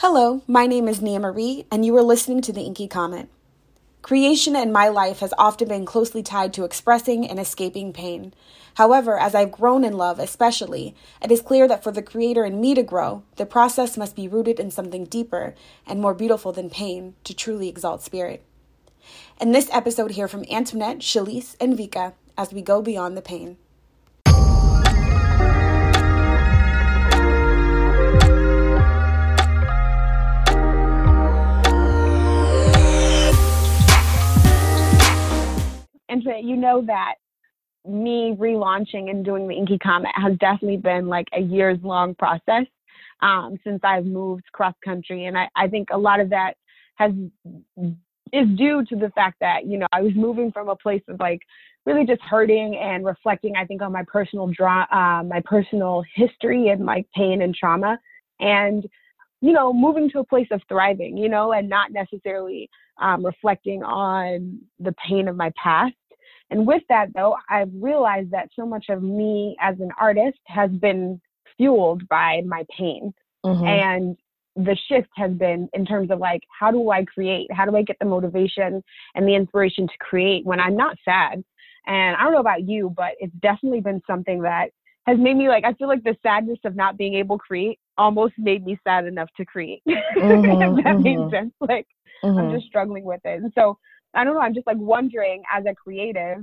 Hello, my name is Nia Marie, and you are listening to the Inky Comet. Creation in my life has often been closely tied to expressing and escaping pain. However, as I've grown in love, especially, it is clear that for the creator in me to grow, the process must be rooted in something deeper and more beautiful than pain to truly exalt spirit. In this episode, hear from Antoinette, Shalise, and Vika as we go beyond the pain. And so you know that me relaunching and doing the Inky Comet has definitely been like a years long process um, since I've moved cross country, and I, I think a lot of that has is due to the fact that you know I was moving from a place of like really just hurting and reflecting I think on my personal draw uh, my personal history and my pain and trauma. And you know moving to a place of thriving you know and not necessarily um, reflecting on the pain of my past. And with that, though, I've realized that so much of me as an artist has been fueled by my pain. Mm-hmm. And the shift has been in terms of like, how do I create? How do I get the motivation and the inspiration to create when I'm not sad? And I don't know about you, but it's definitely been something that has made me like, I feel like the sadness of not being able to create almost made me sad enough to create. Mm-hmm, if that mm-hmm. makes sense. Like, Mm-hmm. I'm just struggling with it. And so I don't know. I'm just like wondering as a creative,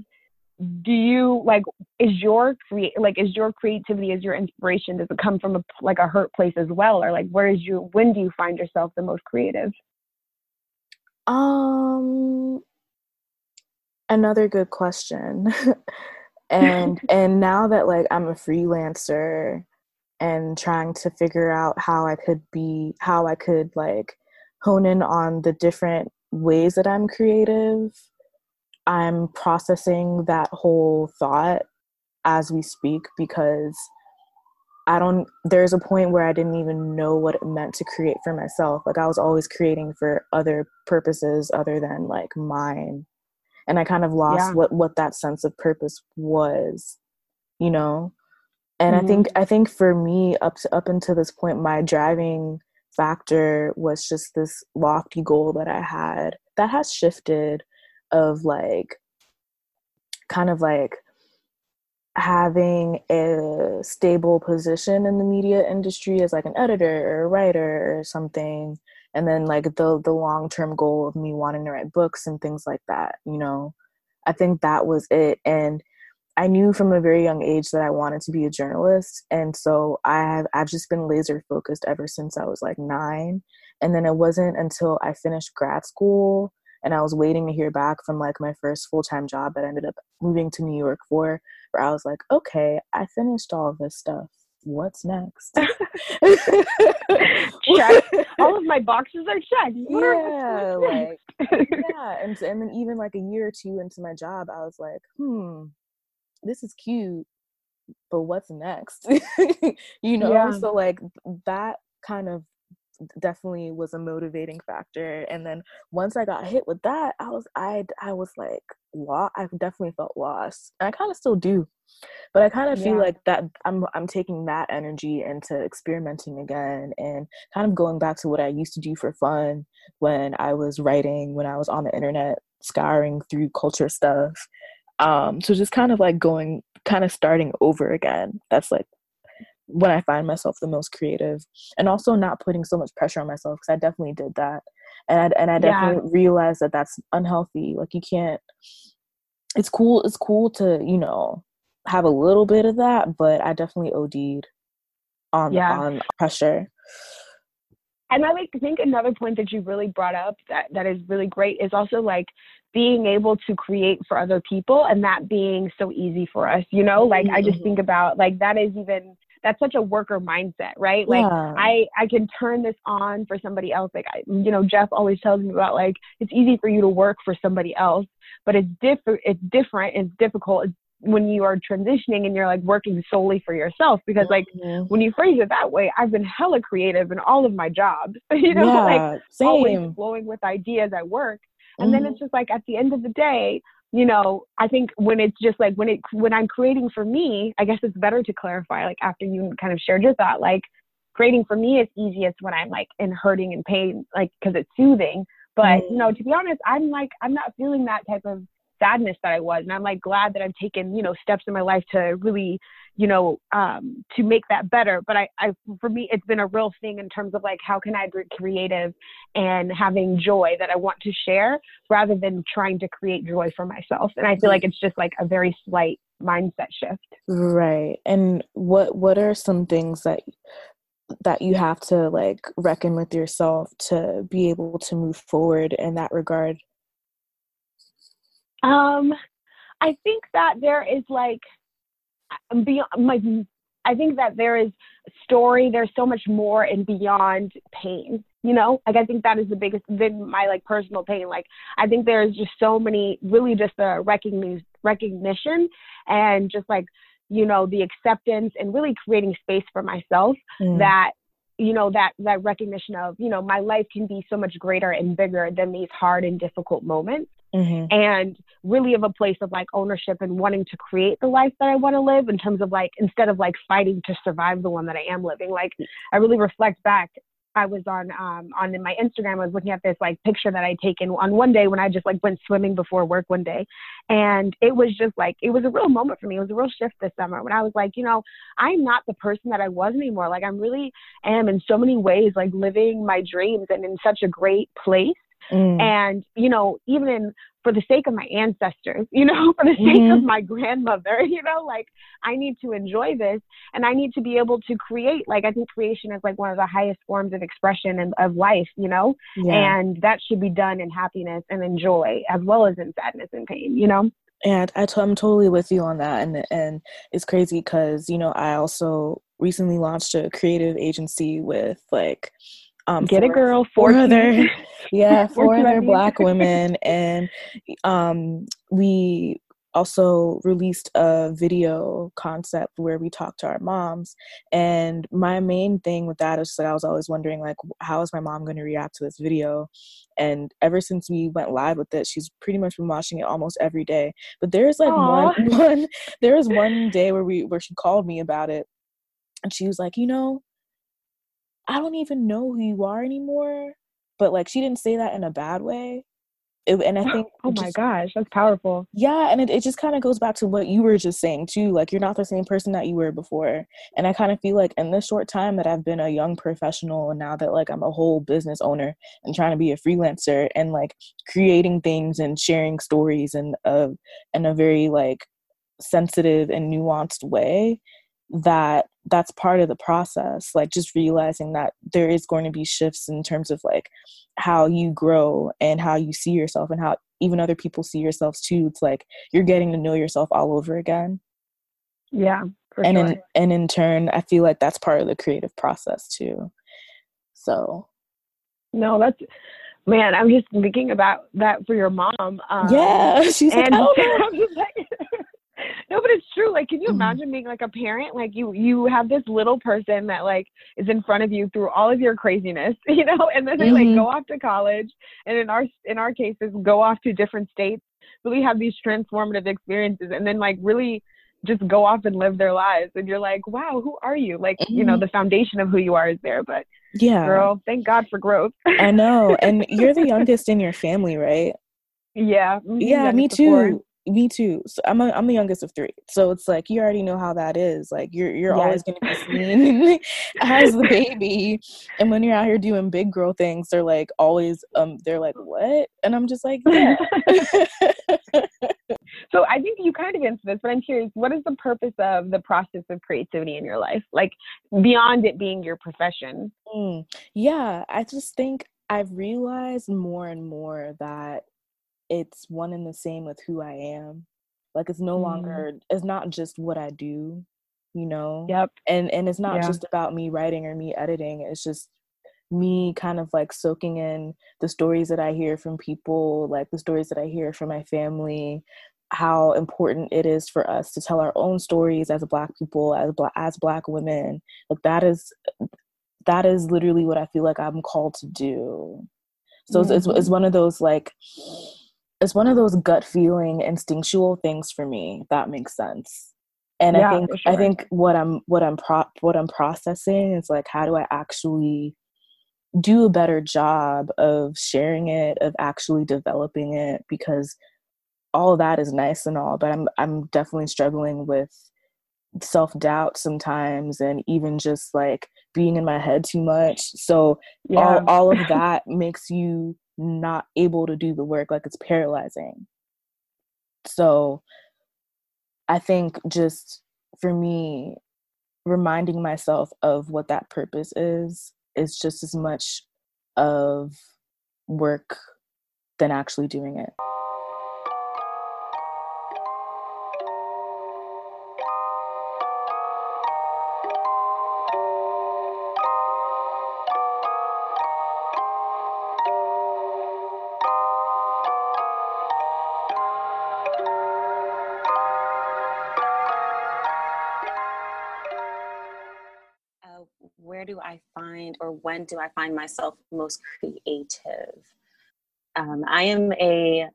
do you like is your create like is your creativity is your inspiration does it come from a like a hurt place as well or like where is you when do you find yourself the most creative um another good question and and now that like i'm a freelancer and trying to figure out how i could be how i could like hone in on the different ways that I'm creative. I'm processing that whole thought as we speak because I don't, there's a point where I didn't even know what it meant to create for myself. Like I was always creating for other purposes other than like mine. And I kind of lost yeah. what, what that sense of purpose was, you know? And mm-hmm. I think, I think for me up to, up until this point, my driving factor was just this lofty goal that I had that has shifted of like kind of like having a stable position in the media industry as like an editor or a writer or something and then like the the long-term goal of me wanting to write books and things like that you know i think that was it and I knew from a very young age that I wanted to be a journalist, and so I have I've just been laser focused ever since I was like nine. And then it wasn't until I finished grad school and I was waiting to hear back from like my first full time job that I ended up moving to New York for, where I was like, okay, I finished all this stuff. What's next? Check. All of my boxes are checked. Yeah, like yeah, and and then even like a year or two into my job, I was like, hmm, this is cute, but what's next? you know? Yeah. So like that kind of definitely was a motivating factor and then once i got hit with that i was i i was like lost i definitely felt lost and i kind of still do but i kind of yeah. feel like that i'm i'm taking that energy into experimenting again and kind of going back to what i used to do for fun when i was writing when i was on the internet scouring through culture stuff um, so just kind of like going, kind of starting over again. That's like when I find myself the most creative, and also not putting so much pressure on myself because I definitely did that, and I, and I definitely yeah. realized that that's unhealthy. Like you can't. It's cool. It's cool to you know have a little bit of that, but I definitely OD'd on yeah. on pressure. And I like think another point that you really brought up that that is really great is also like being able to create for other people and that being so easy for us you know like mm-hmm. i just think mm-hmm. about like that is even that's such a worker mindset right like yeah. i i can turn this on for somebody else like I, you know jeff always tells me about like it's easy for you to work for somebody else but it's different it's different it's difficult when you are transitioning and you're like working solely for yourself because like mm-hmm. when you phrase it that way i've been hella creative in all of my jobs you know yeah, like same. always flowing with ideas at work and mm-hmm. then it's just like at the end of the day, you know, I think when it's just like when it when I'm creating for me, I guess it's better to clarify like after you kind of shared your thought, like creating for me is easiest when I'm like in hurting and pain, like because it's soothing. But mm. you know, to be honest, I'm like I'm not feeling that type of sadness that I was. And I'm like glad that I've taken, you know, steps in my life to really, you know, um, to make that better. But I, I, for me, it's been a real thing in terms of like, how can I be creative and having joy that I want to share rather than trying to create joy for myself. And I feel like it's just like a very slight mindset shift. Right. And what, what are some things that that you have to like reckon with yourself to be able to move forward in that regard um, I think that there is like beyond my. I think that there is story. There's so much more and beyond pain. You know, like I think that is the biggest than my like personal pain. Like I think there is just so many, really just the recognition, recognition, and just like you know the acceptance and really creating space for myself mm. that you know that that recognition of you know my life can be so much greater and bigger than these hard and difficult moments mm-hmm. and really of a place of like ownership and wanting to create the life that I want to live in terms of like instead of like fighting to survive the one that I am living. Like I really reflect back. I was on um on my Instagram. I was looking at this like picture that I'd taken on one day when I just like went swimming before work one day, and it was just like it was a real moment for me. It was a real shift this summer when I was like, you know, I'm not the person that I was anymore. Like I'm really am in so many ways like living my dreams and in such a great place Mm. And, you know, even in, for the sake of my ancestors, you know, for the sake mm-hmm. of my grandmother, you know, like I need to enjoy this and I need to be able to create. Like I think creation is like one of the highest forms of expression and of life, you know, yeah. and that should be done in happiness and in joy as well as in sadness and pain, you know? And I t- I'm totally with you on that. And, and it's crazy because, you know, I also recently launched a creative agency with like, um, get a girl four other yeah four other black women. And um, we also released a video concept where we talked to our moms. And my main thing with that is that i was always wondering like how is my mom going to react to this video? And ever since we went live with it she's pretty much been watching it almost every day. But there's like Aww. one one there was one day where we where she called me about it. And she was like you know I don't even know who you are anymore. But like she didn't say that in a bad way. It, and I think oh my just, gosh, that's powerful. Yeah, and it, it just kind of goes back to what you were just saying too. Like you're not the same person that you were before. And I kind of feel like in this short time that I've been a young professional and now that like I'm a whole business owner and trying to be a freelancer and like creating things and sharing stories in a in a very like sensitive and nuanced way that that's part of the process like just realizing that there is going to be shifts in terms of like how you grow and how you see yourself and how even other people see yourselves too. It's like you're getting to know yourself all over again. Yeah and sure. in and in turn i feel like that's part of the creative process too. So no that's man i'm just thinking about that for your mom um, yeah she's and like, just like no, but it's true. Like, can you mm-hmm. imagine being like a parent? Like, you you have this little person that like is in front of you through all of your craziness, you know, and then they mm-hmm. like go off to college, and in our in our cases, go off to different states, really have these transformative experiences, and then like really just go off and live their lives. And you're like, wow, who are you? Like, mm-hmm. you know, mm-hmm. the foundation of who you are is there, but yeah, girl, thank God for growth. I know, and you're the youngest in your family, right? Yeah. Mm-hmm. Yeah, me too me too. So I'm a, I'm the youngest of three, so it's like you already know how that is. Like you're you're yes. always going to be seen as the baby, and when you're out here doing big girl things, they're like always um they're like what, and I'm just like yeah. so I think you kind of answered this, but I'm curious, what is the purpose of the process of creativity in your life, like beyond it being your profession? Mm, yeah, I just think I've realized more and more that it's one and the same with who I am. Like it's no mm. longer it's not just what I do, you know. Yep. And and it's not yeah. just about me writing or me editing. It's just me kind of like soaking in the stories that I hear from people, like the stories that I hear from my family, how important it is for us to tell our own stories as black people, as black as black women. Like that is that is literally what I feel like I'm called to do. So mm-hmm. it's, it's, it's one of those like it's one of those gut feeling instinctual things for me that makes sense and yeah, i think sure. i think what i'm what i'm pro what i'm processing is like how do i actually do a better job of sharing it of actually developing it because all that is nice and all but i'm i'm definitely struggling with self-doubt sometimes and even just like being in my head too much so yeah. all, all of that makes you not able to do the work like it's paralyzing. So i think just for me reminding myself of what that purpose is is just as much of work than actually doing it when do I find myself most creative? Um, I am a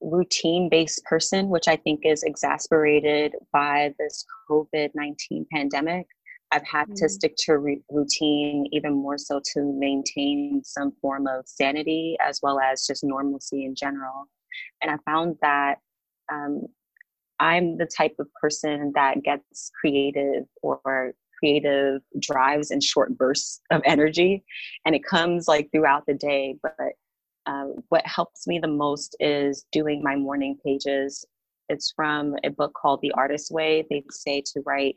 routine based person, which I think is exasperated by this COVID 19 pandemic. I've had mm to stick to re- routine even more so to maintain some form of sanity as well as just normalcy in general. And I found that um, I'm the type of person that gets creative or creative drives and short bursts of energy and it comes like throughout the day but um, what helps me the most is doing my morning pages. It's from a book called the artist's way. They say to write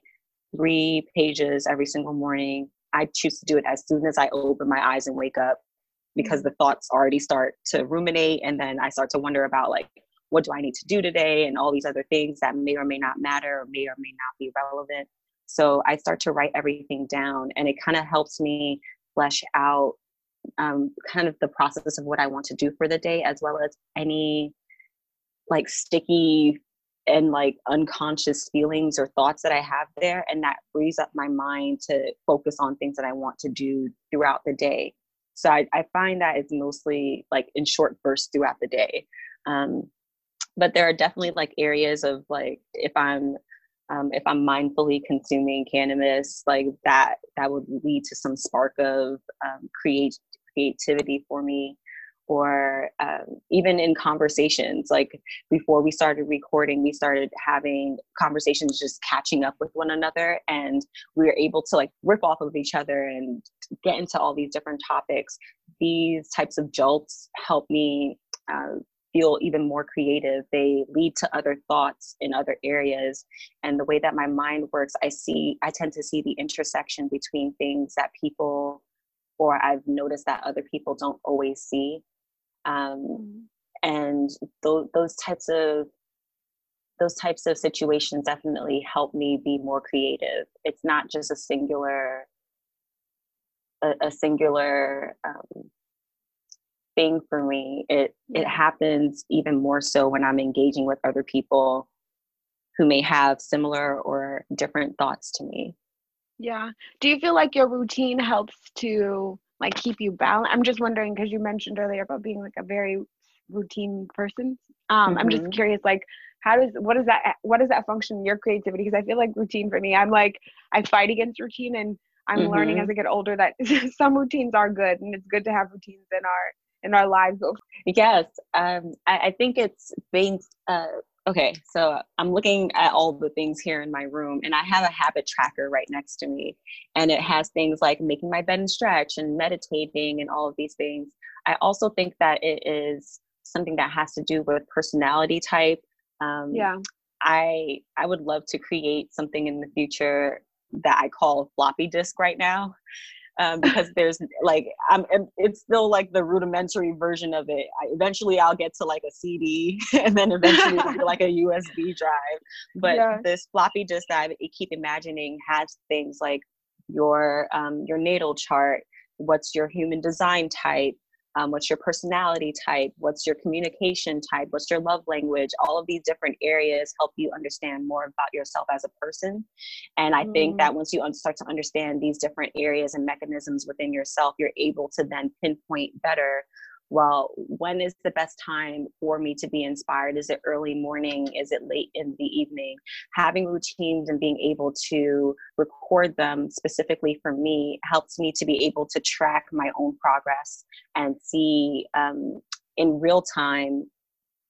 three pages every single morning. I choose to do it as soon as i open my eyes and wake up because the thoughts already start to ruminate and then i start to wonder about like what do i need to do today and all these other things that may or may not matter or may or may not be relevant so I start to write everything down, and it kind of helps me flesh out um, kind of the process of what I want to do for the day, as well as any like sticky and like unconscious feelings or thoughts that I have there. And that frees up my mind to focus on things that I want to do throughout the day. So I, I find that it's mostly like in short bursts throughout the day. Um, but there are definitely like areas of like if I'm um, if i'm mindfully consuming cannabis like that that would lead to some spark of um, create creativity for me. Or um, even in conversations like before we started recording we started having conversations just catching up with one another and we were able to like rip off of each other and get into all these different topics. These types of jolts help me uh, feel even more creative. They lead to other thoughts in other areas. And the way that my mind works i see i tend to see the intersection between things that people or i've noticed that other people don't always see. Um, mm-hmm. and th- those types of those types of situations definitely help me be more creative. It's not just a singular a, a singular um, thing for me. It it happens even more so when I'm engaging with other people who may have similar or different thoughts to me. Yeah. Do you feel like your routine helps to like keep you balanced? I'm just wondering because you mentioned earlier about being like a very routine person. Um, mm-hmm. I'm just mm-hmm. curious, like, how does what does that what does that function in your creativity? Because I feel like routine for me, I'm like I fight against routine, and I'm mm-hmm. learning as I get older that some routines are good, and it's good to have routines in our in our lives. Yes um, I, I, think it's being uh, okay so i'm looking at all the things here in my room and i have a habit tracker right next to me and it has things like making my bed and stretch and meditating and all of these things. I also think that it is something that has to do with personality type. Um, yeah. I i would love to create something in the future that i call floppy disk right now um, because there's like I'm it's still like the rudimentary version of it. I, eventually, I'll get to like a CD, and then eventually like a USB drive. But yeah. this floppy disk that I keep imagining has things like your um, your natal chart, what's your human design type, um, what's your personality type? What's your communication type? What's your love language? All of these different areas help you understand more about yourself as a person. And i mm. think that once you start to understand these different areas and mechanisms within yourself you're able to then pinpoint better well, when is the best time for me to be inspired? Is it early morning? Is it late in the evening? Having routines and being able to record them specifically for me helps me to be able to track my own progress and see um, in real time.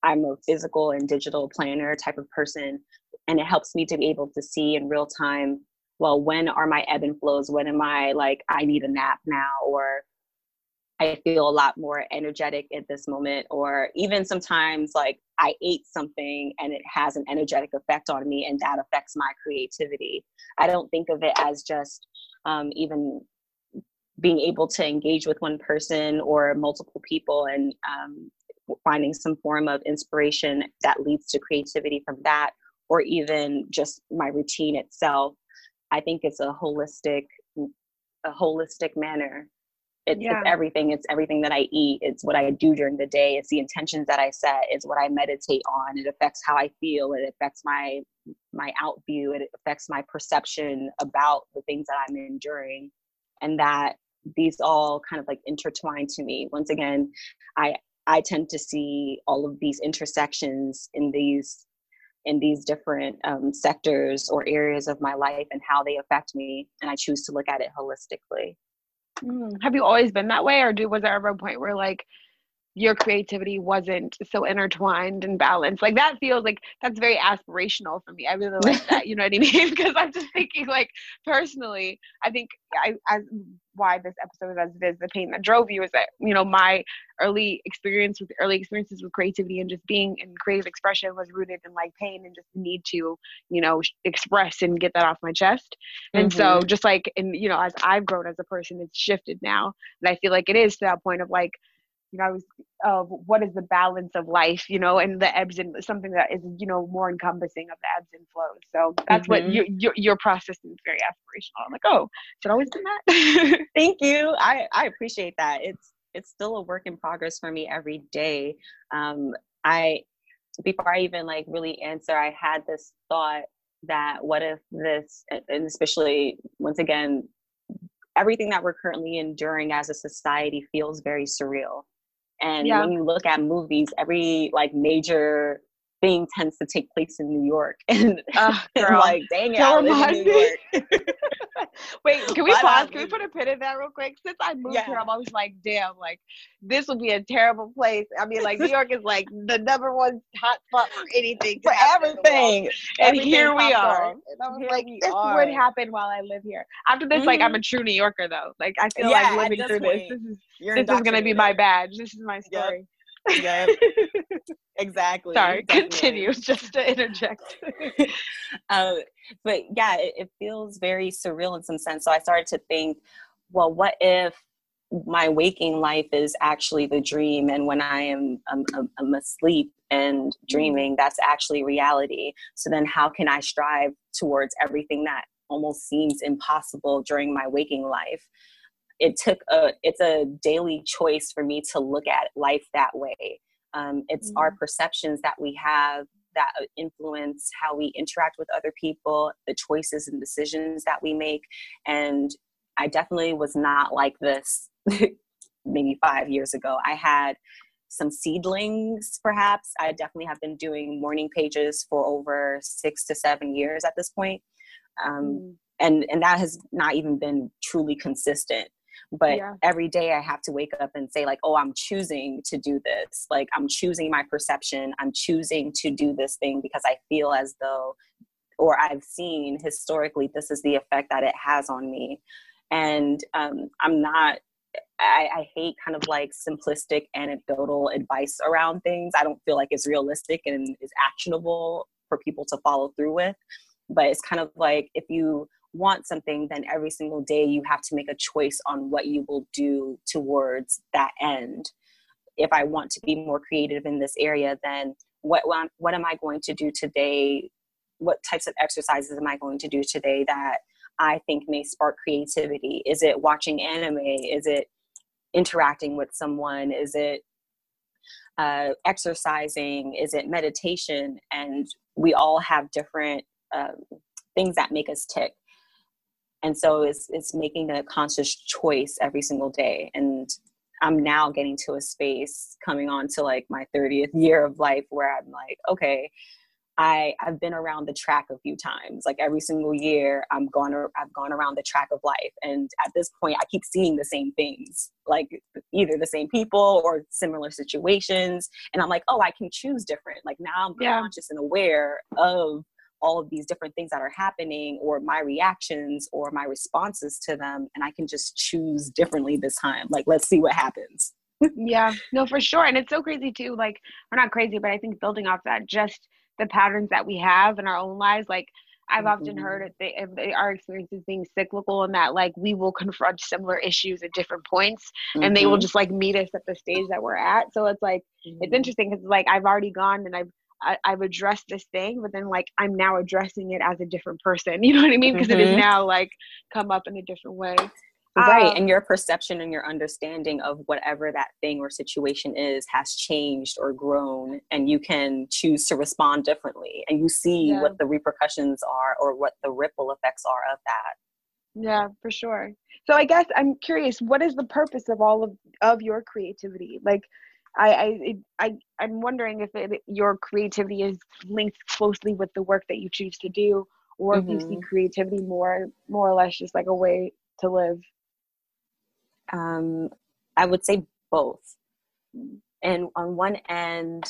I'm a physical and digital planner type of person, and it helps me to be able to see in real time well when are my ebb and flows when am i like i need a nap now or I feel a lot more energetic at this moment, or even sometimes like I ate something and it has an energetic effect on me and that affects my creativity. I don't think of it as just um, even being able to engage with one person or multiple people and um, finding some form of inspiration that leads to creativity from that, or even just my routine itself. I think it's a holistic, a holistic manner it's, yeah. it's everything. It's everything that I eat. It's what I do during the day. It's the intentions that I set. It's what I meditate on. It affects how I feel. It affects my my out view. It affects my perception about the things that I'm enduring, and that these all kind of like intertwine to me. Once again, I I tend to see all of these intersections in these in these different um, sectors or areas of my life and how they affect me, and I choose to look at it holistically. Mm. Have you always been that way, or do was there ever a point where like your creativity wasn't so intertwined and balanced? Like that feels like that's very aspirational for me. I really like that. You know what I mean? because I'm just thinking like personally, I think I as why this episode is as it is, the pain that drove you is that you know my early experience with early experiences with creativity and just being in creative expression was rooted in like pain and just the need to you know express and get that off my chest and mm-hmm. so just like and you know as i've grown as a person it's shifted now and i feel like it is to that point of like you know, I was uh, what is the balance of life, you know, and the ebbs and something that is, you know, more encompassing of the ebbs and flows. So that's mm-hmm. what your, your, your process is very aspirational. I'm like, oh, should I always do that. Thank you. I I appreciate that. It's it's still a work in progress for me every day. Um, I before I even like really answer, I had this thought that what if this, and especially once again, everything that we're currently enduring as a society feels very surreal and yeah. when you look at movies, every like major thing tends to take place in New York. And, uh, and like, dang it, I live in New York. Wait, can we but, pause? Um, can we put a pin in that real quick? Since I moved yeah. here, I'm always like, damn, like this would be a terrible place. I mean, like New York is like the number one hot spot for anything. For everything. And everything here we are. And I was here like, this are. would happen while I live here. After this, mm-hmm. like I'm a mm-hmm. true New Yorker though. Like I feel yeah, like living through point, this. This is this is gonna be my badge. This is my story. Yep. Yeah, exactly. Sorry, continue just to interject. uh, but yeah, it, it feels very surreal in some sense. So I started to think, well, what if my waking life is actually the dream, and when I am I'm, I'm asleep and mm-hmm. dreaming, that's actually reality. So then, how can I strive towards everything that almost seems impossible during my waking life? It took a it's a daily choice for me to look at life that way. Um, it's mm-hmm. our perceptions that we have that influence how we interact with other people the choices and decisions that we make. And i definitely was not like this maybe five years ago. I had some seedlings perhaps. I definitely have been doing morning pages for over six to seven years at this point. Um, mm. and and that has not even been truly consistent but yeah. every day i have to wake up and say like oh i'm choosing to do this like i'm choosing my perception i'm choosing to do this thing because i feel as though or i've seen historically this is the effect that it has on me and um, i'm not I, I, hate kind of like simplistic anecdotal advice around things. I don't feel like it's realistic and is actionable for people to follow through with. But it's kind of like if you want something, then every single day you have to make a choice on what you will do towards that end. If I want to be more creative in this area, then what what am I going to do today? What types of exercises am I going to do today that I think may spark creativity? Is it watching anime? Is it interacting with someone? Is it uh, exercising? Is it meditation? And we all have different um, things that make us tick and so it's it's making a conscious choice every single day and I'm now getting to a space coming on to like my 30th year of life where I'm like, okay, I I've been around the track a few times. Like every single year, I'm gone. I've gone around the track of life, and at this point, I keep seeing the same things, like either the same people or similar situations. And I'm like, oh, I can choose different. Like now, I'm yeah. conscious and aware of all of these different things that are happening, or my reactions, or my responses to them, and I can just choose differently this time. Like, let's see what happens. yeah, no, for sure. And it's so crazy too. Like, we're not crazy, but I think building off that, just the patterns that we have in our own lives like I've mm-hmm. often heard it they, they, our experiences being cyclical and that like we will confront similar issues at different points mm-hmm. and they will mm-hmm. just like meet us at the stage that we're at. So it's like mm-hmm. it's interesting because like I've already gone and I've I, have addressed this thing, but then like I'm now addressing it as a different person. You know what I mean? Because mm-hmm. now like come up in a different way right um, and your perception and your understanding of whatever that thing or situation is has changed or grown and you can choose to respond differently and you see yeah. what the repercussions are or what the ripple effects are of that yeah for sure so i guess i'm curious what is the purpose of all of of your creativity like I, I, I, I'm wondering if it, your creativity is linked closely with the work that you choose to do, or mm-hmm. if you see mm-hmm. creativity more, more or less just like a way to live. Um, I would say both. And on one end,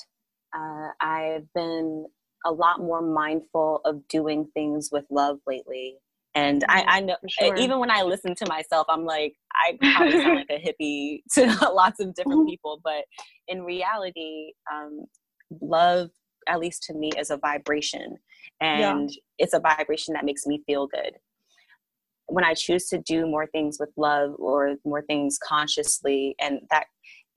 uh, I've been a lot more mindful of doing things with love lately. And I. I know, sure. even when I listen to myself, I'm like, I probably sound like a hippie to lots of different mm-hmm. people. But in reality, um, love, at least to me, is a vibration. And yeah. it's a vibration that makes me feel good when I choose to do more things with love or more things consciously, and that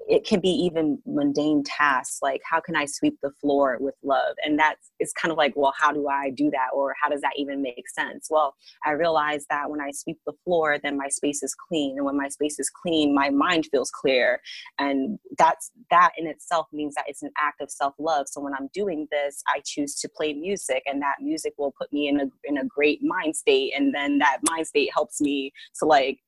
it can be even mundane tasks like how can i sweep the floor with love? And that's it's kind of like well how do i do that? Or how does that even make sense? Well i realize that when i sweep the floor then my space is clean. And when my space is clean my mind feels clear. And that's that in itself means that it's an act of self-love. So when i'm doing this i choose to play music and that music will put me in a in a great mind state. And then that mind state helps me to like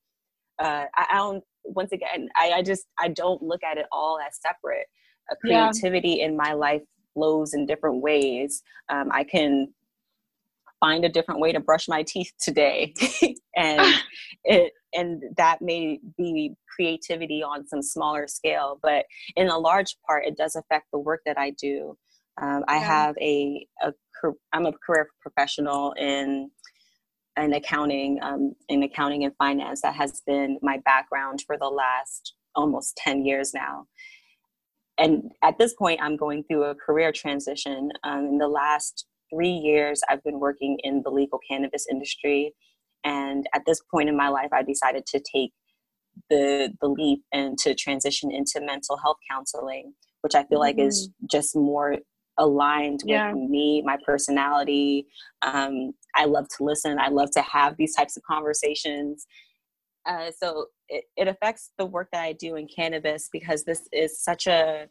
uh, I, I don't once again, I, I just I don't look at it all as separate. Uh, creativity yeah. in my life flows in different ways. Um, I can find a different way to brush my teeth today, and it and that may be creativity on some smaller scale, but in a large part, it does affect the work that I do. Um, I yeah. have a, a I'm a career professional in in accounting, um, in accounting and finance. That has been my background for the last almost 10 years now. And at this point, I'm going through a career transition. Um, in the last three years, I've been working in the legal cannabis industry. And at this point in my life, I decided to take the, the leap and to transition into mental health counseling, which I feel mm-hmm. like is mm-hmm. just more aligned yeah. with me, my personality. Um, I love to listen. I love to have these types of conversations. Uh, so it, it affects the work that I do in cannabis because this is such a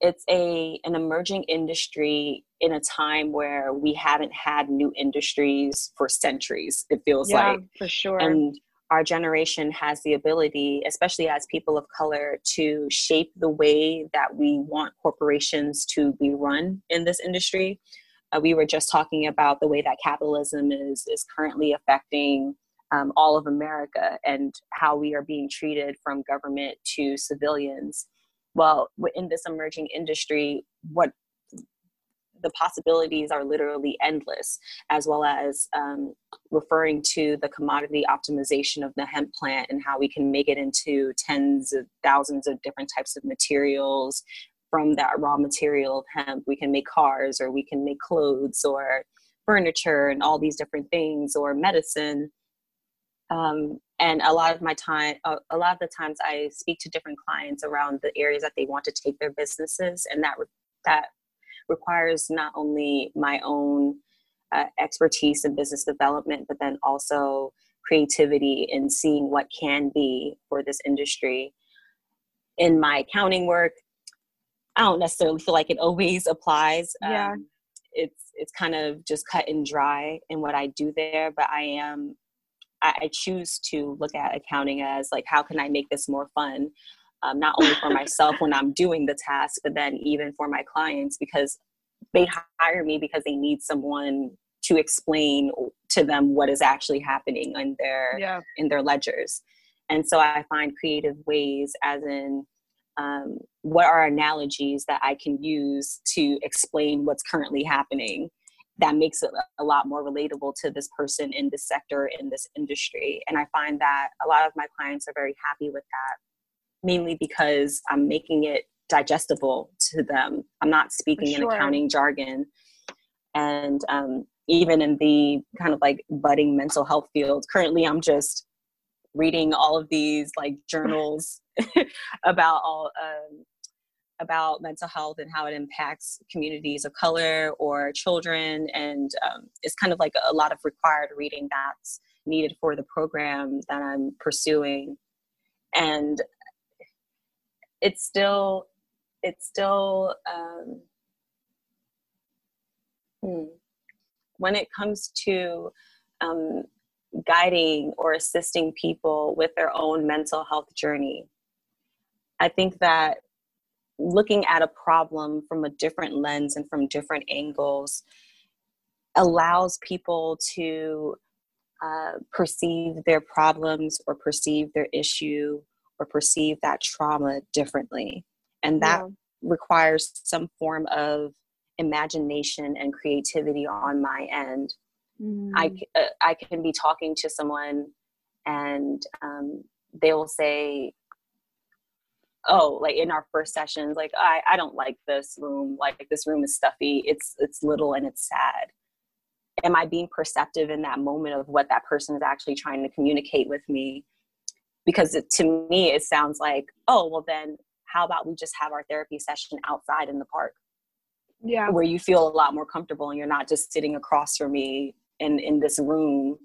it's a an emerging industry in a time where we haven't had new industries for centuries it feels yeah, like for sure and our generation has the ability, especially as people of color, to shape the way that we want corporations to be run in this industry. Uh, we were just talking about the way that capitalism is is currently affecting um, all of America and how we are being treated from government to civilians. Well, in this emerging industry, what the possibilities are literally endless, as well as um, referring to the commodity optimization of the hemp plant and how we can make it into tens of thousands of different types of materials from that raw material of hemp. We can make cars, or we can make clothes, or furniture, and all these different things, or medicine. Um, and a lot of my time a lot of the times i speak to different clients around the areas that they want to take their businesses and that that requires not only my own uh, expertise in business development, but then also creativity in seeing what can be for this industry. In my accounting work, I don't necessarily feel like it always applies. Yeah. Um, it's it's kind of just cut and dry in what I do there, but I am I, I choose to look at accounting as like how can i make this more fun um, not only for myself when i'm doing the task but then even for my clients because they hire me because they need someone to explain to them what is actually happening in their yeah. in their ledgers and so i find creative ways as in um, what are analogies that i can use to explain what's currently happening that makes it a lot more relatable to this person in this sector in this industry? And i find that a lot of my clients are very happy with that mainly because i'm making it digestible to them. I'm not speaking sure. in accounting jargon. And um, even in the kind of like budding mental health field currently i'm just reading all of these like journals about all um, about mental health and how it impacts communities of color or children. And um, it's kind of like a lot of required reading that's needed for the program that I'm pursuing. And it's still, it's still, um, hmm, when it comes to um, guiding or assisting people with their own mental health journey, I think that looking at a problem from a different lens and from different angles allows people to uh, perceive their problems or perceive their issue or perceive that trauma differently. And that yeah. requires some form of imagination and creativity on my end. Mm. I, uh, I can be talking to someone and um, they will say, oh like in our first sessions like i i don't like this room like this room is stuffy it's it's little and it's sad. Am i being perceptive in that moment of what that person is actually trying to communicate with me? Because it, to me it sounds like oh well then how about we just have our therapy session outside in the park? Yeah. Where you feel a lot more comfortable and you're not just sitting across from me in in this room.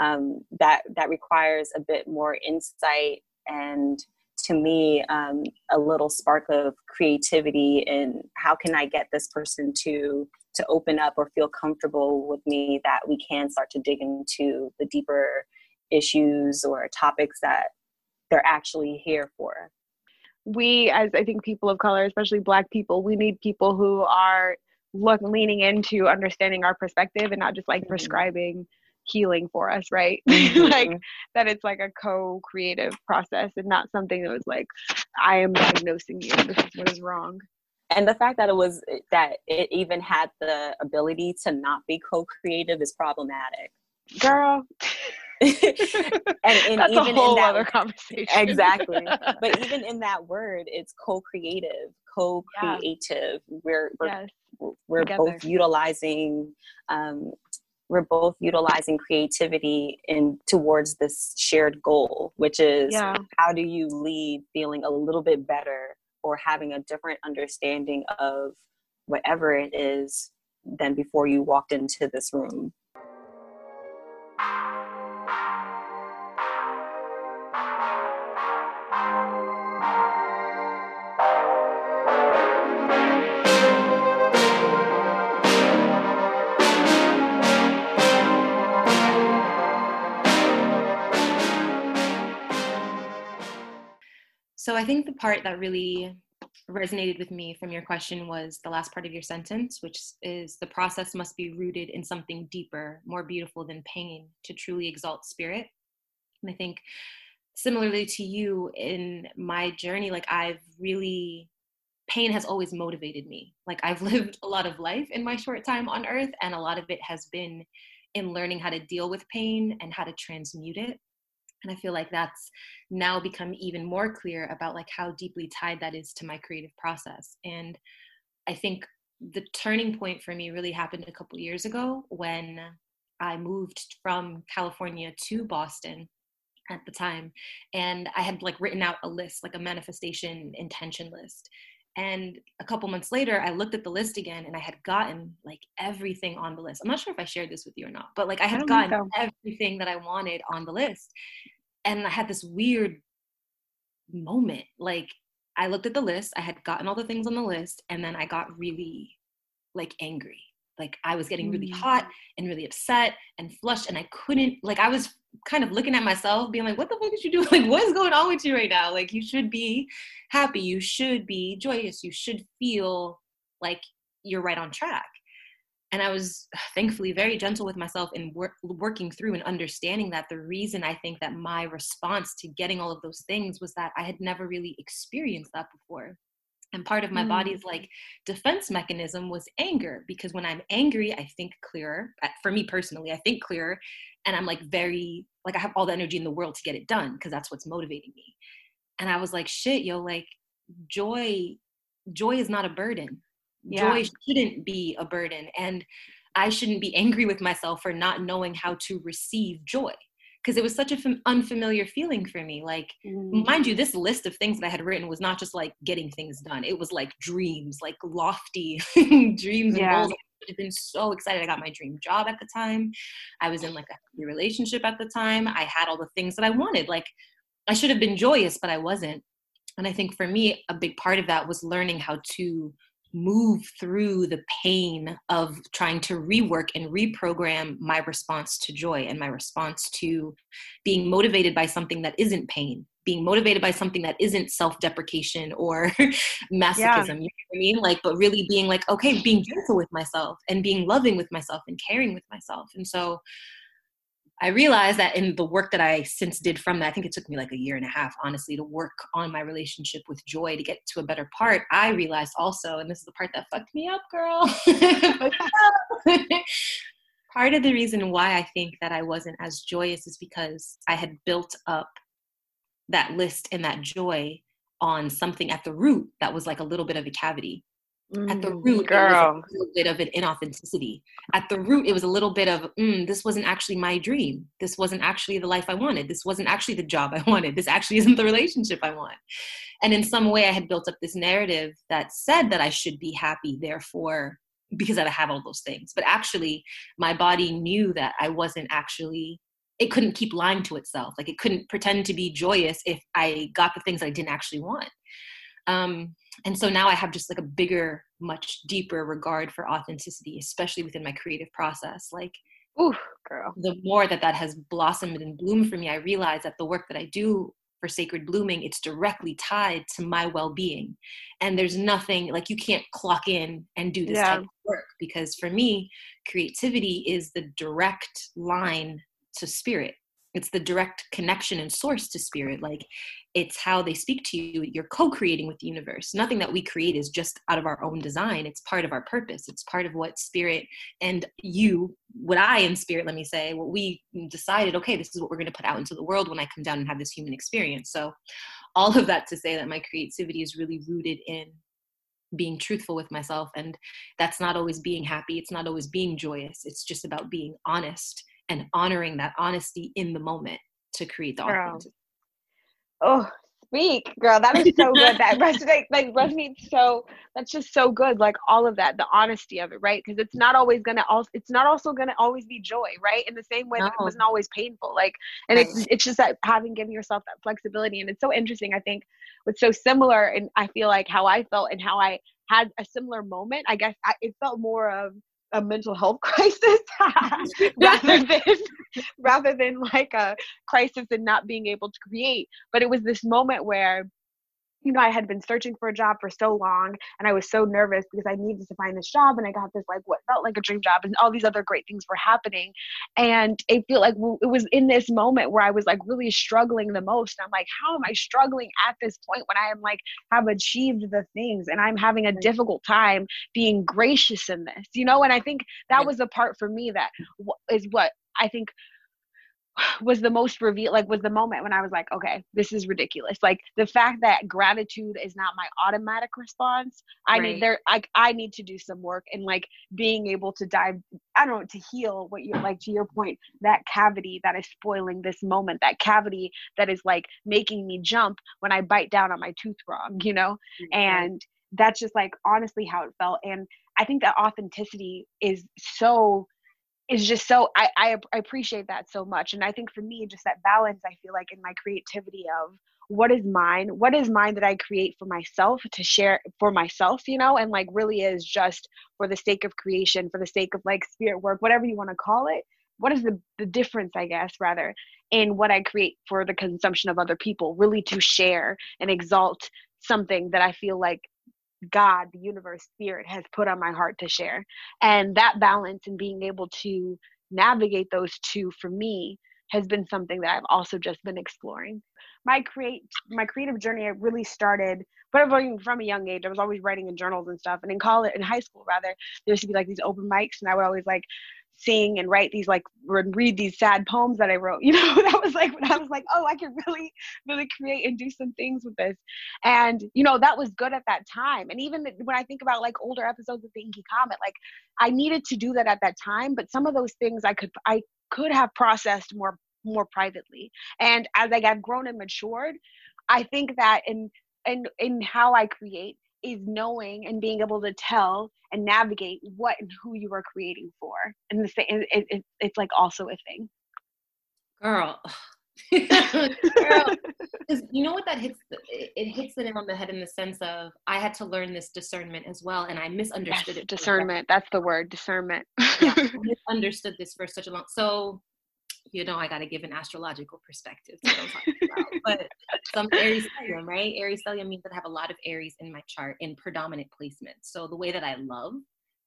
Um, that that requires a bit more insight and to me um, a little spark of creativity and how can i get this person to to open up or feel comfortable with me that we can start to dig into the deeper issues or topics that they're actually here for we as i think people of color especially black people we need people who are look leaning into understanding our perspective and not just like mm-hmm. prescribing healing for us, right? Mm-hmm. like that it's like a co-creative process and not something that was like, I am diagnosing you. This is what is wrong. And the fact that it was that it even had the ability to not be co-creative is problematic. Girl. and, and That's even a whole in that, other conversation. exactly. But even in that word, it's co-creative, co-creative. Yeah. We're we're, yes. we're both utilizing um, we're both utilizing creativity in towards this shared goal which is yeah. how do you leave feeling a little bit better or having a different understanding of whatever it is than before you walked into this room So I think the part that really resonated with me from your question was the last part of your sentence, which is the process must be rooted in something deeper, more beautiful than pain to truly exalt spirit. And I think similarly to you in my journey, like I've really, pain has always motivated me. Like I've lived a lot of life in my short time on earth, and a lot of it has been in learning how to deal with pain and how to transmute it and i feel like that's now become even more clear about like how deeply tied that is to my creative process. And i think the turning point for me really happened a couple years ago when i moved from california to boston at the time. And i had like written out a list like a manifestation intention list and a couple months later, I looked at the list again and I had gotten like everything on the list. I'm not sure if I shared this with you or not, but like I had I gotten everything that I wanted on the list. And I had this weird moment. Like I looked at the list, I had gotten all the things on the list, and then I got really like angry. Like i was getting really hot mm. and really upset and flushed and i couldn't like i was kind of looking at myself being like what the fuck did you do? Like what is going on with you right now? Like you should be happy. You should be joyous. You should feel like you're right on track. And i was thankfully very gentle with myself in work, working through and understanding that the reason i think that my response to getting all of those things was that i had never really experienced that before and part of my mm. body's like defense mechanism was anger because when i'm angry i think clearer for me personally i think clearer and i'm like very like i have all the energy in the world to get it done because that's what's motivating me and i was like shit yo like joy joy is not a burden yeah. joy shouldn't be a burden and i shouldn't be angry with myself for not knowing how to receive joy because it was such an fam- unfamiliar feeling for me like mm. mind you this list of things that i had written was not just like getting things done it was like dreams like lofty dreams yeah. and goals I've been so excited. I got my dream job at the time. I was in like a relationship at the time. I had all the things that I wanted. Like I should have been joyous, but I wasn't. And I think for me, a big part of that was learning how to move through the pain of trying to rework and reprogram my response to joy and my response to being motivated by something that isn't pain being motivated by something that isn't self-deprecation or masochism yeah. you know what i mean like but really being like okay being gentle with myself and being loving with myself and caring with myself and so I realized that in the work that I since did from that, I think it took me like a year and a half, honestly, to work on my relationship with joy to get to a better part. I realized also, and this is the part that fucked me up, girl. part of the reason why I think that I wasn't as joyous is because I had built up that list and that joy on something at the root that was like a little bit of a cavity. Mm, at the mm, root, girl. it was a little bit of an inauthenticity. At the root, it was a little bit of, mm, this wasn't actually my dream. This wasn't actually the life I wanted. This wasn't actually the job I wanted. This actually isn't the relationship I want. And in some way, I had built up this narrative that said that I should be happy, therefore, because I have all those things. But actually, my body knew that I wasn't actually it couldn't keep lying to itself. Like it couldn't pretend to be joyous if I got the things I didn't actually want. Um, and so now I have just like a bigger, much deeper regard for authenticity, especially within my creative process. Like, ooh, girl. The more that that has blossomed and bloomed for me, I realize that the work that I do for sacred blooming, it's directly tied to my well-being. And there's nothing like you can't clock in and do this yeah. type of work because for me, creativity is the direct line to spirit it's the direct connection and source to spirit like it's how they speak to you you're co-creating with the universe. Nothing that we create is just out of our own design it's part of our purpose it's part of what spirit and you what i in spirit let me say what we decided okay this is what we're going to put out into the world when i come down and have this human experience. So all of that to say that my creativity is really rooted in being truthful with myself and that's not always being happy it's not always being joyous it's just about being honest and honoring that honesty in the moment to create the authenticity. Oh, speak, girl. That is so good. That resonates, like resonates so. That's just so good. Like all of that, the honesty of it, right? Because it's not always gonna. Also, it's not also gonna always be joy, right? In the same way no. that it wasn't always painful. Like, and it's it's just that having given yourself that flexibility, and it's so interesting. I think what's so similar, and I feel like how I felt and how I had a similar moment. I guess I, it felt more of a mental health crisis rather than rather than like a crisis in not being able to create. But it was this moment where you know, I had been searching for a job for so long and I was so nervous because I needed to find this job and I got this like what felt like a dream job and all these other great things were happening. And it felt like it was in this moment where I was like really struggling the most. I'm like, how am I struggling at this point when I am like have achieved the things and I'm having a difficult time being gracious in this, you know? And I think that was the part for me that is what I think was the most reveal like was the moment when I was like, okay, this is ridiculous. Like the fact that gratitude is not my automatic response. I right. need there like I need to do some work and like being able to dive I don't know to heal what you like to your point, that cavity that is spoiling this moment, that cavity that is like making me jump when I bite down on my tooth wrong, you know? Mm-hmm. And that's just like honestly how it felt. And I think that authenticity is so is just so I, I, I appreciate that so much. And i think for me just that balance i feel like in my creativity of what is mine what is mine that i create for myself to share for myself you know and like really is just for the sake of creation for the sake of like spirit work whatever you want to call it what is the, the difference i guess rather in what i create for the consumption of other people really to share and exalt something that i feel like god the universe spirit has put on my heart to share. And that balance and being able to navigate those two for me has been something that I've also just been exploring. My create my creative journey really started but from a young age. I was always writing in journals and stuff. And in college in high school rather, there used to be like these open mics and I would always like sing and write these like read these sad poems that I wrote. You know, that was like when I was like, oh, I can really, really create and do some things with this. And you know, that was good at that time. And even when I think about like older episodes of the Inky Comet, like I needed to do that at that time. But some of those things I could I could have processed more more privately. And as I got grown and matured, I think that in in in how I create is knowing and being able to tell and navigate what and who you are creating for. And the same, it, it, it's like also a thing. Girl. Girl, you know what that hits it hits the nail on the head in the sense of I had to learn this discernment as well and I misunderstood yes, it. Discernment, that's the word, discernment. yeah, I misunderstood this for such a long so you know I got to give an astrological perspective but some Aries stellium, right? Aries stellium means that I have a lot of Aries in my chart in predominant placement. So the way that I love,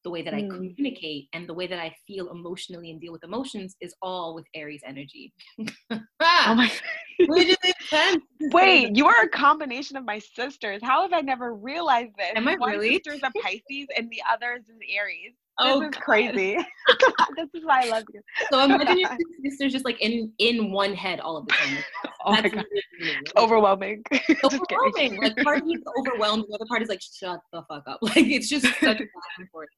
the way that I mm. communicate, and the way that I feel emotionally and deal with emotions is all with Aries energy. oh my. Wait, you are a combination of my sisters. How have I never realized this? Am I One really? sister is a Pisces and the other is Aries. Oh, this is God. crazy. this is why I love you. So imagine your sisters just like in in one head all of the time. oh That's my God. overwhelming. overwhelming. like part of is overwhelmed, the other part is like, shut the fuck up. Like it's just such a and forth.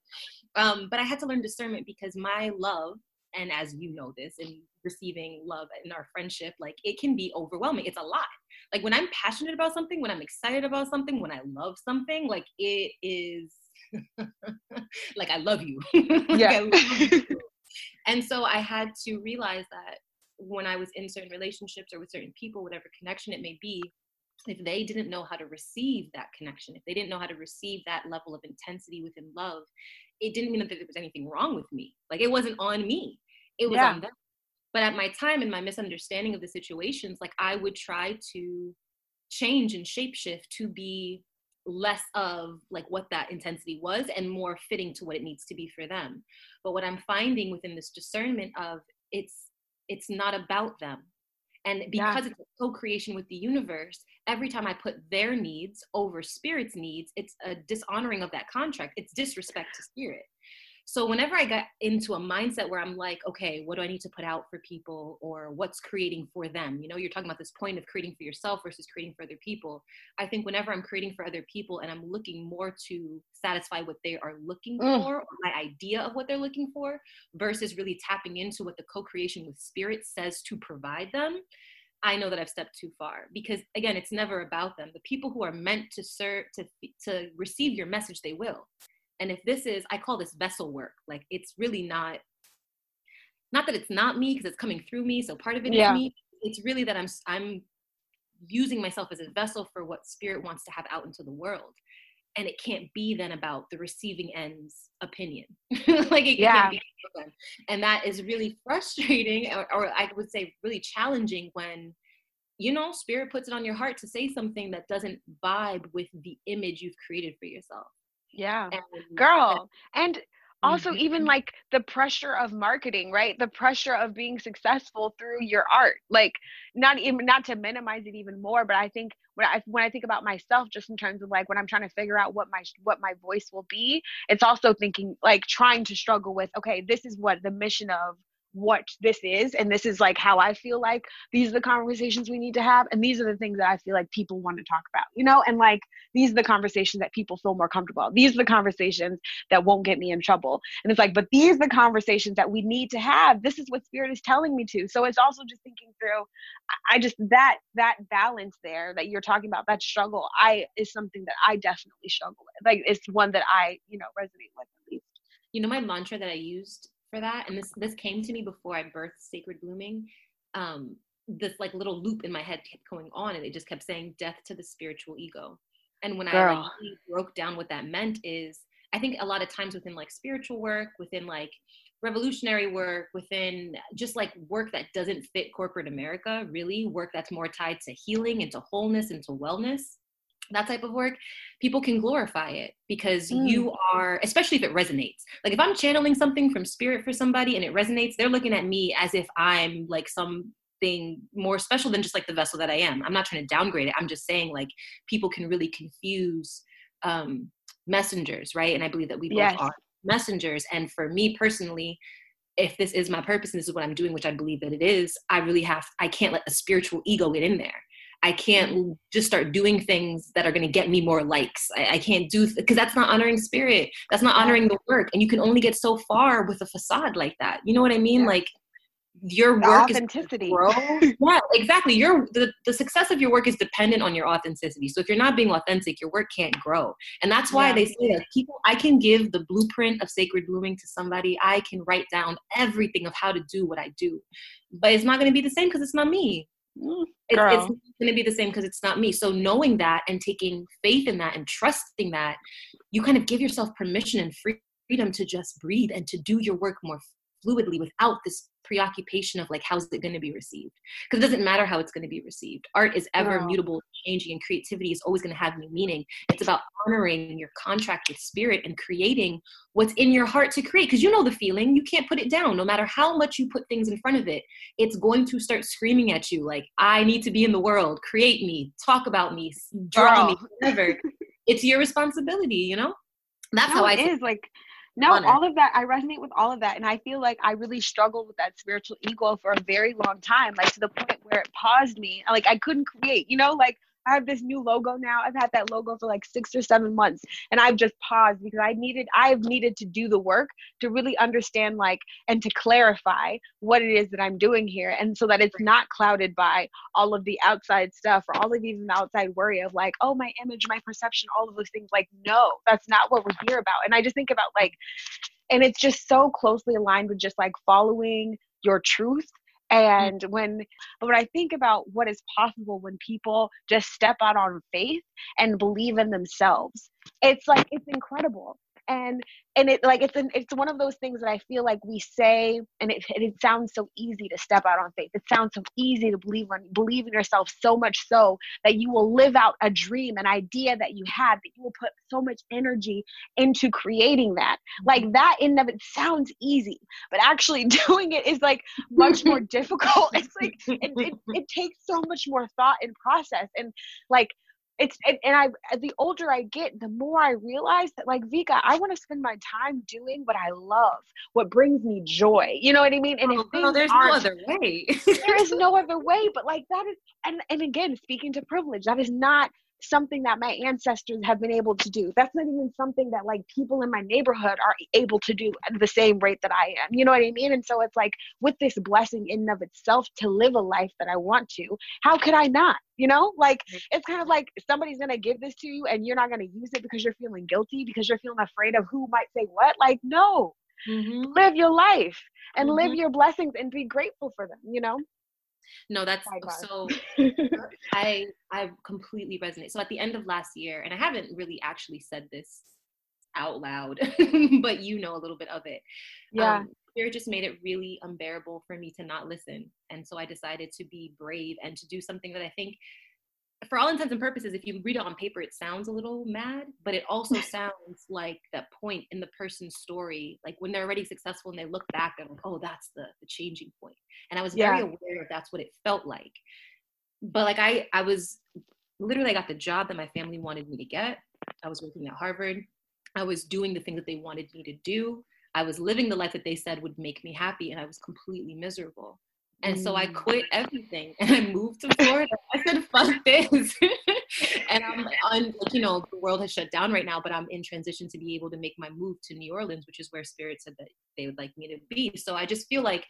Um, but I had to learn discernment because my love, and as you know this, and receiving love in our friendship, like it can be overwhelming. It's a lot. Like when I'm passionate about something, when I'm excited about something, when I love something, like it is like I love you. yeah. love you. and so I had to realize that when I was in certain relationships or with certain people, whatever connection it may be, if they didn't know how to receive that connection, if they didn't know how to receive that level of intensity within love, it didn't mean that there was anything wrong with me. Like it wasn't on me, it was yeah. on them. But at my time and my misunderstanding of the situations, like I would try to change and shapeshift to be less of like what that intensity was and more fitting to what it needs to be for them. But what i'm finding within this discernment of it's it's not about them. And because yeah. it's a co-creation with the universe every time i put their needs over spirit's needs it's a dishonoring of that contract. It's disrespect to spirit so whenever I got into a mindset where I'm like, okay, what do I need to put out for people or what's creating for them? You know, you're talking about this point of creating for yourself versus creating for other people. I think whenever I'm creating for other people and I'm looking more to satisfy what they are looking mm. for, or my idea of what they're looking for, versus really tapping into what the co-creation with spirit says to provide them, I know that I've stepped too far because again, it's never about them. The people who are meant to serve to to receive your message, they will. And if this is, I call this vessel work. Like it's really not, not that it's not me because it's coming through me. So part of it yeah. is me. It's really that I'm I'm using myself as a vessel for what spirit wants to have out into the world. And it can't be then about the receiving end's opinion. like it yeah. can't be and that is really frustrating or, or I would say really challenging when you know spirit puts it on your heart to say something that doesn't vibe with the image you've created for yourself yeah. And, Girl. And also mm-hmm. even like the pressure of marketing right the pressure of being successful through your art like not even not to minimize it even more but i think when i when i think about myself just in terms of like when i'm trying to figure out what my what my voice will be it's also thinking like trying to struggle with okay this is what the mission of what this is and this is like how i feel like these are the conversations we need to have and these are the things that i feel like people want to talk about you know? And like these are the conversations that people feel more comfortable these are the conversations that won't get me in trouble. And it's like but these are the conversations that we need to have. This is what spirit is telling me to. So it's also just thinking through i just that that balance there that you're talking about that struggle i is something that i definitely struggle with. Like it's one that i you know resonate with at least. You know my mantra that i used for that and this this came to me before i birthed sacred blooming um, this like little loop in my head kept going on and it just kept saying death to the spiritual ego and when Girl. i like really broke down what that meant is i think a lot of times within like spiritual work within like revolutionary work within just like work that doesn't fit corporate america really work that's more tied to healing and to wholeness and to wellness that type of work people can glorify it because Mm. you are especially if it resonates. Like if i'm channeling something from spirit for somebody and it resonates they're looking at me as if i'm like something more special than just like the vessel that i am. I'm not trying to downgrade it. I'm just saying like people can really confuse um messengers right? And i believe that we both Yes. are messengers. And for me personally if this is my purpose and this is what i'm doing which i believe that it is i really have i can't let a spiritual ego get in there I can't mm-hmm. just start doing things that are going to get me more likes. I, I can't do because that's not honoring spirit. That's not honoring the work, and you can only get so far with a facade like that. You know what I mean? Yeah. Like your The work is authenticity. grow. yeah, exactly. Your the, the success of your work is dependent on your authenticity. So if you're not being authentic, your work can't grow. And that's why Yeah. they say that people I can give the blueprint of sacred blooming to somebody. I can write down everything of how to do what I do. But it's not going to be the same because it's not me. Mm, It's, it's going to be the same because it's not me. So knowing that and taking faith in that and trusting that, you kind of give yourself permission and freedom to just breathe and to do your work more fluidly without this preoccupation of like how's it going to be received? Because it doesn't matter how it's going to be received. Art is ever mutable changing and creativity is always going to have new meaning. It's about honoring your contract with spirit and creating what's in your heart to create because you know the feeling. You can't put it down. No matter how much you put things in front of it it's going to start screaming at you like i need to be in the world. Create me. Talk about me. Draw me. Whatever. It's your responsibility you know? That's no, how i it is like no Honor. all of that i resonate with all of that and i feel like i really struggled with that spiritual ego for a very long time like to the point where it paused me like i couldn't create you know like i have this new logo now. I've had that logo for like six or seven months and i've just paused because i needed i've needed to do the work to really understand like and to clarify what it is that i'm doing here and so that it's not clouded by all of the outside stuff or all of even the outside worry of like oh my image my perception all of those things. Like no that's not what we're here about. And i just think about like and it's just so closely aligned with just like following your truth Mm-hmm. and when when i think about what is possible when people just step out on faith and believe in themselves it's like it's incredible and and it like it's an it's one of those things that i feel like we say and it, and it sounds so easy to step out on faith. It sounds so easy to believe on believe in yourself so much so that you will live out a dream an idea that you had that you will put so much energy into creating that. Like mm-hmm. that in of it sounds easy but actually doing it is like much more difficult. It's like it, it, it takes so much more thought and process. And like it's and, and I uh, the older I get, the more I realize that like Vika, I want to spend my time doing what I love, what brings me joy. You know what I mean? And Oh, things there's no other way there is no other way. But like that is and and again, speaking to privilege, that is not something that my ancestors have been able to do. That's not even something that like people in my neighborhood are able to do at the same rate that I am. You know what I mean? And so it's like with this blessing in and of itself to live a life that I want to, how could I not? You know, like it's kind of like somebody's gonna give this to you and you're not gonna use it because you're feeling guilty, because you're feeling afraid of who might say what. Like, no, Mhm. live your life and live Mhm. your blessings and be grateful for them, you know? No that's so I I completely resonate. So at the end of last year, and I haven't really actually said this out loud, but you know a little bit of it. yeah. Um, Spirit just made it really unbearable for me to not listen, and so I decided to be brave and to do something that I think, for all intents and purposes, if you read it on paper, it sounds a little mad, but it also sounds like that point in the person's story, like when they're already successful and they look back, they're like, oh, that's the the changing point. And I was very aware of that's what it felt like but like I I was literally I got the job that my family wanted me to get. I was working at Harvard. I was doing the thing that they wanted me to do. I was living the life that they said would make me happy and I was completely miserable. And so I Mm. quit everything and I moved to Florida. I said, fuck this. and I'm on, like, you know, the world has shut down right now, but I'm in transition to be able to make my move to New Orleans, which is where Spirit said that they would like me to be. So I just feel like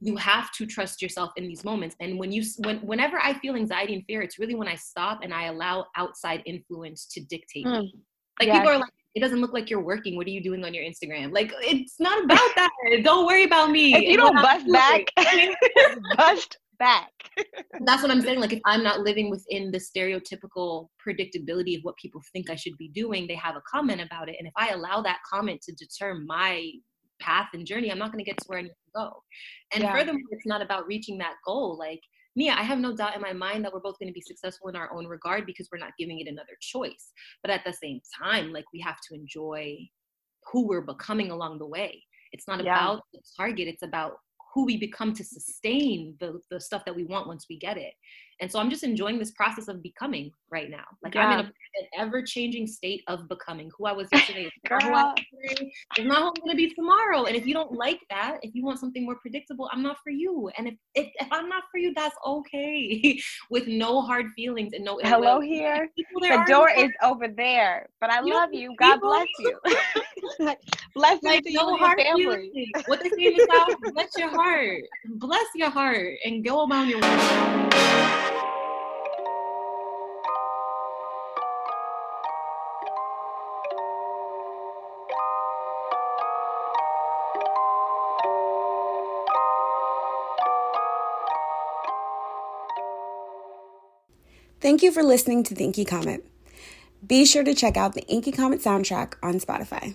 you have to trust yourself in these moments and when you when whenever i feel anxiety and fear it's really when i stop and i allow outside influence to dictate Mm. me like Yes. people are like it doesn't look like you're working what are you doing on your instagram like it's not about that don't worry about me If you don't bust back, bust back. That's what I'm saying. Like if I'm not living within the stereotypical predictability of what people think I should be doing, they have a comment about it. And if I allow that comment to deter my path and journey, I'm not going to get to where I need to go. And yeah. furthermore, it's not about reaching that goal. Like Nia, I have no doubt in my mind that we're both going to be successful in our own regard because we're not giving it another choice. But at the same time, like we have to enjoy who we're becoming along the way. It's not yeah. about the target, it's about who we become to sustain the, the stuff that we want once we get it. And so I'm just enjoying this process of becoming right now. Like yeah. I'm in a, an ever changing state of becoming who I was yesterday. Is not who I'm going to be tomorrow. And if you don't like that, if you want something more predictable, I'm not for you. And if, if, if I'm not for you, that's okay with no hard feelings and no. Hello here. The door is over there, but I you love you. God bless you. bless like, you no hard family. Feelings. What they say in the South, bless your heart. Bless your heart and go about your way. Thank you for listening to the Inky Comet. Be sure to check out the Inky Comet soundtrack on Spotify.